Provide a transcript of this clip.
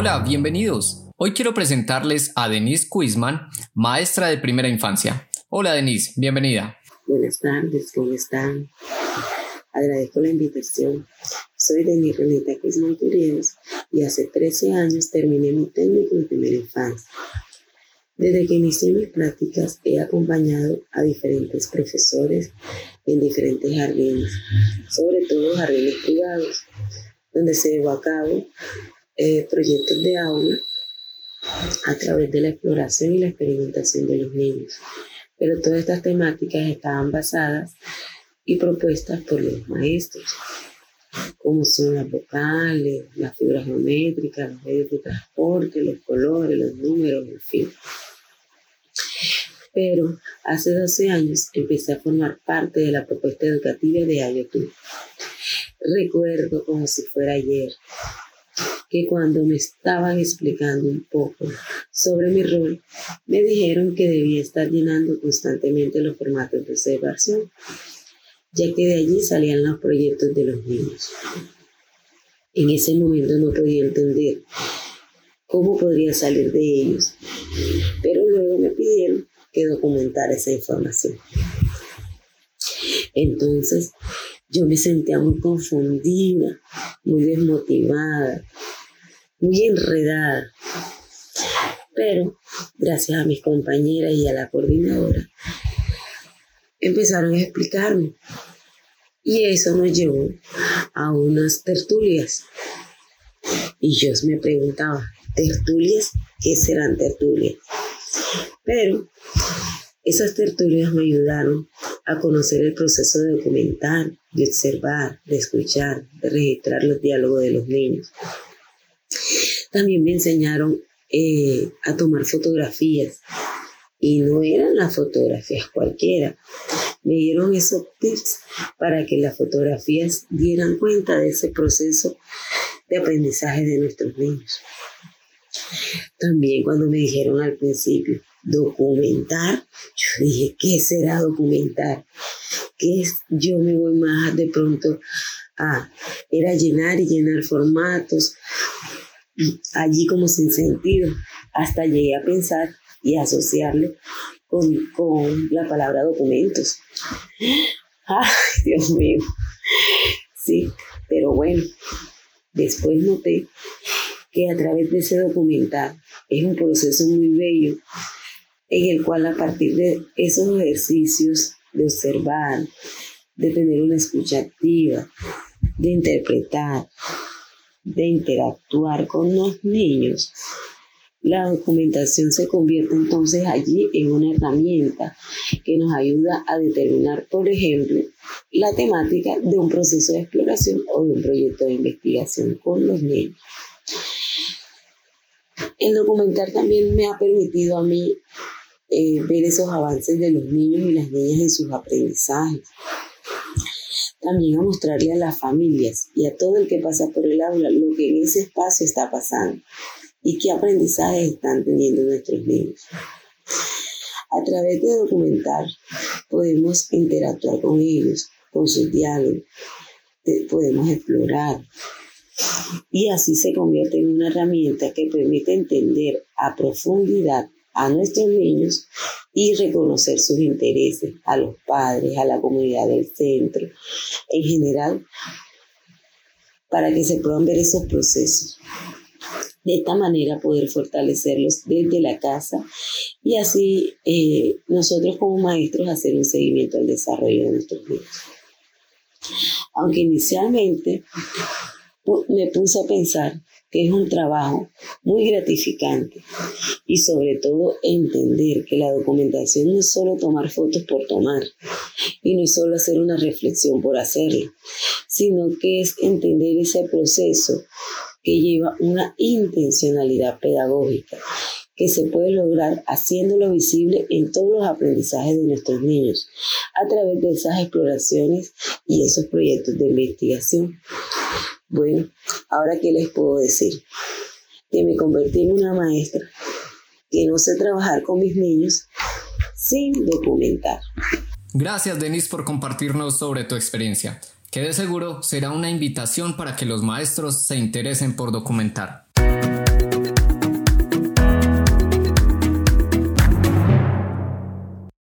Hola, bienvenidos. Hoy quiero presentarles a Denise Quisman, maestra de primera infancia. Hola Denise, bienvenida. Buenas tardes, ¿cómo están? Agradezco la invitación. Soy Denise Renita Quisman Curios y hace 13 años terminé mi técnico en primera infancia. Desde que inicié mis prácticas he acompañado a diferentes profesores en diferentes jardines, sobre todo jardines privados, donde se llevó a cabo eh, proyectos de aula a través de la exploración y la experimentación de los niños. Pero todas estas temáticas estaban basadas y propuestas por los maestros, como son las vocales, las figuras geométricas, los medios de transporte, los colores, los números, en fin. Pero hace 12 años empecé a formar parte de la propuesta educativa de IoT. Recuerdo como si fuera ayer que cuando me estaban explicando un poco sobre mi rol, me dijeron que debía estar llenando constantemente los formatos de observación, ya que de allí salían los proyectos de los niños. En ese momento no podía entender cómo podría salir de ellos, pero luego me pidieron que documentara esa información. Entonces, yo me sentía muy confundida, muy desmotivada, muy enredada. Pero gracias a mis compañeras y a la coordinadora, empezaron a explicarme. Y eso nos llevó a unas tertulias. Y yo me preguntaba, ¿tertulias? ¿Qué serán tertulias? Pero esas tertulias me ayudaron a conocer el proceso de documentar, de observar, de escuchar, de registrar los diálogos de los niños. También me enseñaron eh, a tomar fotografías y no eran las fotografías cualquiera. Me dieron esos tips para que las fotografías dieran cuenta de ese proceso de aprendizaje de nuestros niños. También cuando me dijeron al principio, documentar, yo dije, ¿qué será documentar? ¿Qué es? Yo me voy más de pronto a, era llenar y llenar formatos, allí como sin sentido, hasta llegué a pensar y asociarlo con, con la palabra documentos. Ay, Dios mío. Sí, pero bueno, después noté que a través de ese documental es un proceso muy bello en el cual a partir de esos ejercicios de observar, de tener una escucha activa, de interpretar, de interactuar con los niños, la documentación se convierte entonces allí en una herramienta que nos ayuda a determinar, por ejemplo, la temática de un proceso de exploración o de un proyecto de investigación con los niños. El documental también me ha permitido a mí eh, ver esos avances de los niños y las niñas en sus aprendizajes también a mostrarle a las familias y a todo el que pasa por el aula lo que en ese espacio está pasando y qué aprendizajes están teniendo nuestros niños. A través de documentar podemos interactuar con ellos, con sus diálogos, podemos explorar y así se convierte en una herramienta que permite entender a profundidad a nuestros niños y reconocer sus intereses a los padres, a la comunidad del centro, en general, para que se puedan ver esos procesos. De esta manera poder fortalecerlos desde la casa y así eh, nosotros como maestros hacer un seguimiento al desarrollo de nuestros niños. Aunque inicialmente me puse a pensar que es un trabajo muy gratificante y sobre todo entender que la documentación no es solo tomar fotos por tomar y no es solo hacer una reflexión por hacerla, sino que es entender ese proceso que lleva una intencionalidad pedagógica que se puede lograr haciéndolo visible en todos los aprendizajes de nuestros niños a través de esas exploraciones y esos proyectos de investigación. Bueno, ahora qué les puedo decir? Que me convertí en una maestra, que no sé trabajar con mis niños sin documentar. Gracias, Denis, por compartirnos sobre tu experiencia, que de seguro será una invitación para que los maestros se interesen por documentar.